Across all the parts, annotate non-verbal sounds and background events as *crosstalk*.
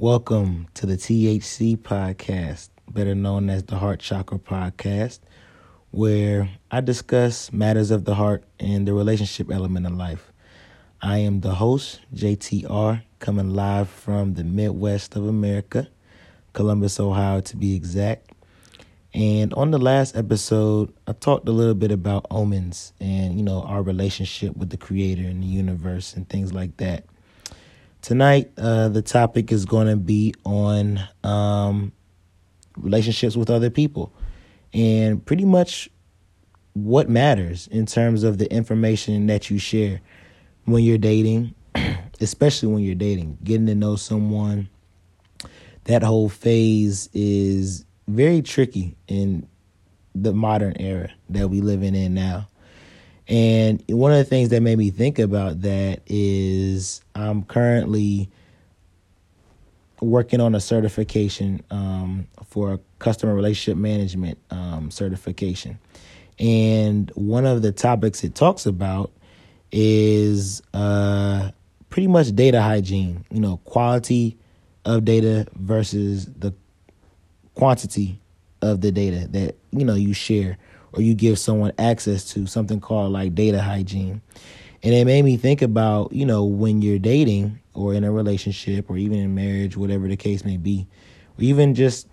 Welcome to the THC podcast, better known as the Heart Chakra podcast, where I discuss matters of the heart and the relationship element of life. I am the host, JTR, coming live from the Midwest of America, Columbus, Ohio to be exact. And on the last episode, I talked a little bit about omens and, you know, our relationship with the creator and the universe and things like that. Tonight, uh, the topic is going to be on um, relationships with other people and pretty much what matters in terms of the information that you share when you're dating, *clears throat* especially when you're dating, getting to know someone. That whole phase is very tricky in the modern era that we living in now. And one of the things that made me think about that is I'm currently working on a certification um, for a customer relationship management um, certification. And one of the topics it talks about is uh, pretty much data hygiene, you know, quality of data versus the quantity of the data that, you know, you share or you give someone access to something called like data hygiene. And it made me think about, you know, when you're dating or in a relationship or even in marriage, whatever the case may be, or even just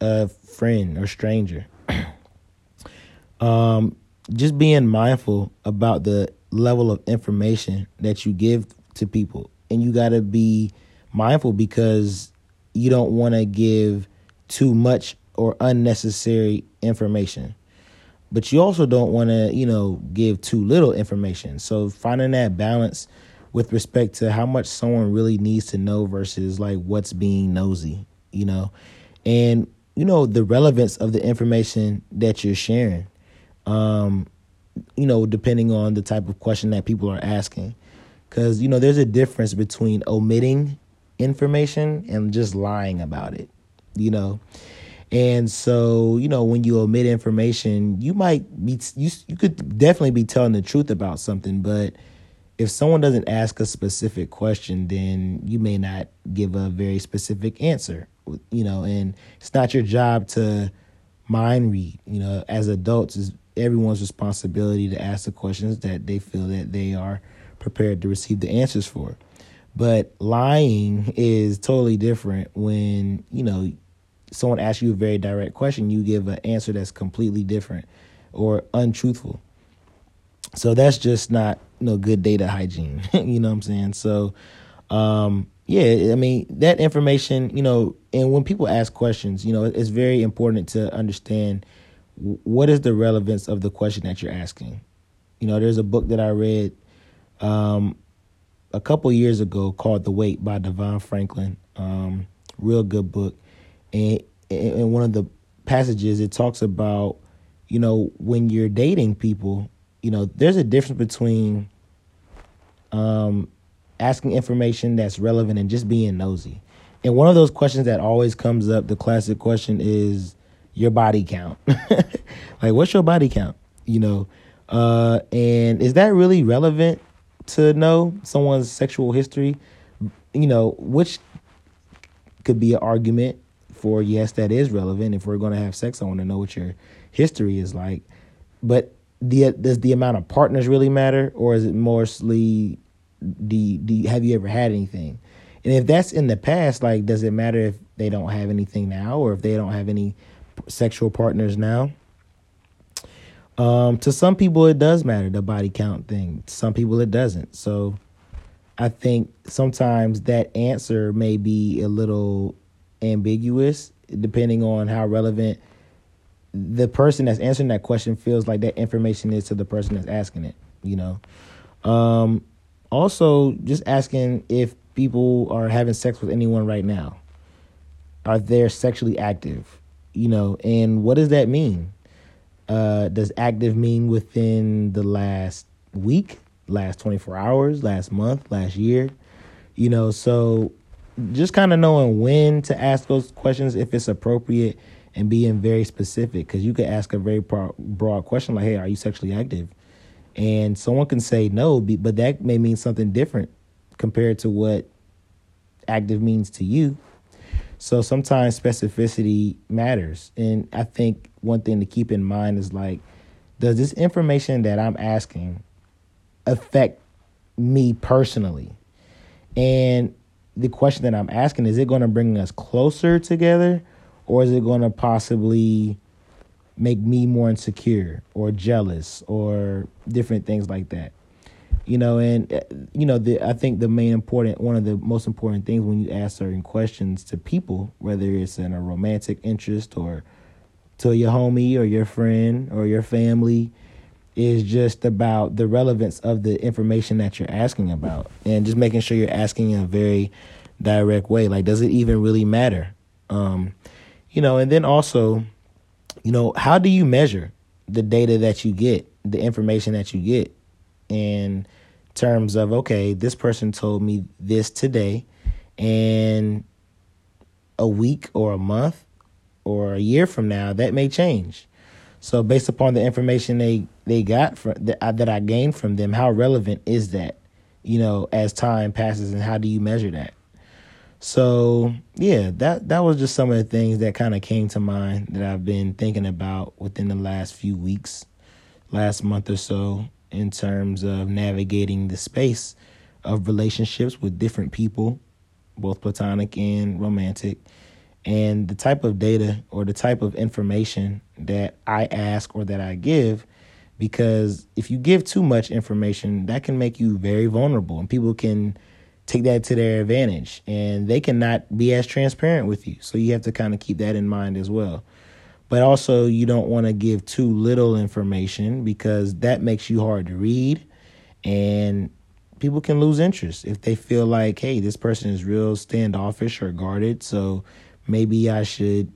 a friend or stranger. *clears throat* um, just being mindful about the level of information that you give to people. And you got to be mindful because you don't want to give too much or unnecessary information but you also don't want to, you know, give too little information. So finding that balance with respect to how much someone really needs to know versus like what's being nosy, you know, and you know the relevance of the information that you're sharing. Um, you know, depending on the type of question that people are asking, because you know there's a difference between omitting information and just lying about it. You know, and so, you know, when you omit information, you might be you you could definitely be telling the truth about something, but if someone doesn't ask a specific question, then you may not give a very specific answer, you know, and it's not your job to mind read, you know, as adults it's everyone's responsibility to ask the questions that they feel that they are prepared to receive the answers for. But lying *laughs* is totally different when, you know, someone asks you a very direct question, you give an answer that's completely different or untruthful. So that's just not you know good data hygiene. *laughs* you know what I'm saying? So um yeah, I mean that information, you know, and when people ask questions, you know, it's very important to understand what is the relevance of the question that you're asking. You know, there's a book that I read um, a couple years ago called The Wait by DeVon Franklin. Um, real good book and in one of the passages it talks about you know when you're dating people you know there's a difference between um asking information that's relevant and just being nosy. And one of those questions that always comes up the classic question is your body count. *laughs* Like what's your body count? You know uh and is that really relevant to know someone's sexual history? You know which could be an argument for yes, that is relevant. If we're going to have sex, I want to know what your history is like. But the, does the amount of partners really matter, or is it mostly do, do have you ever had anything? And if that's in the past, like, does it matter if they don't have anything now, or if they don't have any sexual partners now? Um, to some people, it does matter the body count thing. To some people, it doesn't. So, I think sometimes that answer may be a little ambiguous depending on how relevant the person that's answering that question feels like that information is to the person that's asking it, you know. Um, also, just asking if people are having sex with anyone right now. Are they sexually active? You know, and what does that mean? Uh, does active mean within the last week, last 24 hours, last month, last year? You know, so just kind of knowing when to ask those questions if it's appropriate and being very specific because you could ask a very broad question like hey are you sexually active and someone can say no but that may mean something different compared to what active means to you So sometimes specificity matters. And I think one thing to keep in mind is like, does this information that I'm asking affect me personally? And the question that I'm asking is it going to bring us closer together or is it going to possibly make me more insecure or jealous or different things like that? You know, and uh, you know, the, I think the main important one of the most important things when you ask certain questions to people, whether it's in a romantic interest or to your homie or your friend or your family, is just about the relevance of the information that you're asking about and just making sure you're asking in a very direct way. Like, does it even really matter? Um, you know, and then also, you know, how do you measure the data that you get, the information that you get in terms of, okay, this person told me this today, and a week or a month or a year from now, that may change. So based upon the information they they got from that I, that I gained from them, how relevant is that? You know, as time passes, and how do you measure that? So yeah, that that was just some of the things that kind of came to mind that I've been thinking about within the last few weeks, last month or so, in terms of navigating the space of relationships with different people, both platonic and romantic, and the type of data or the type of information that I ask or that I give because if you give too much information that can make you very vulnerable and people can take that to their advantage and they cannot be as transparent with you. So you have to kind of keep that in mind as well. But also you don't want to give too little information because that makes you hard to read and people can lose interest if they feel like hey this person is real standoffish or guarded. So maybe I should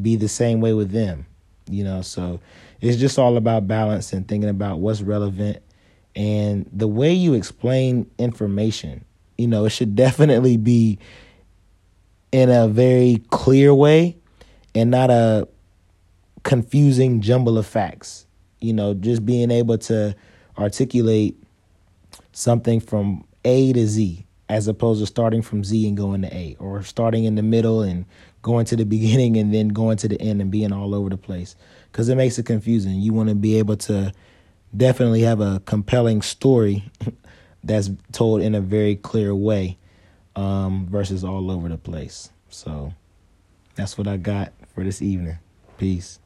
be the same way with them. You know, so it's just all about balance and thinking about what's relevant and the way you explain information. You know, it should *laughs* definitely be in a very clear way and not a confusing jumble of facts. You know, just being able to articulate something from A to Z as opposed to starting from Z and going to A, or starting in the middle and going to the *laughs* beginning and then going to the end and being all over the place. Because it makes it confusing. You want to be able to definitely have a compelling story *laughs* that's told in a very clear way um, versus all over the place. So that's what I got for this evening. Peace.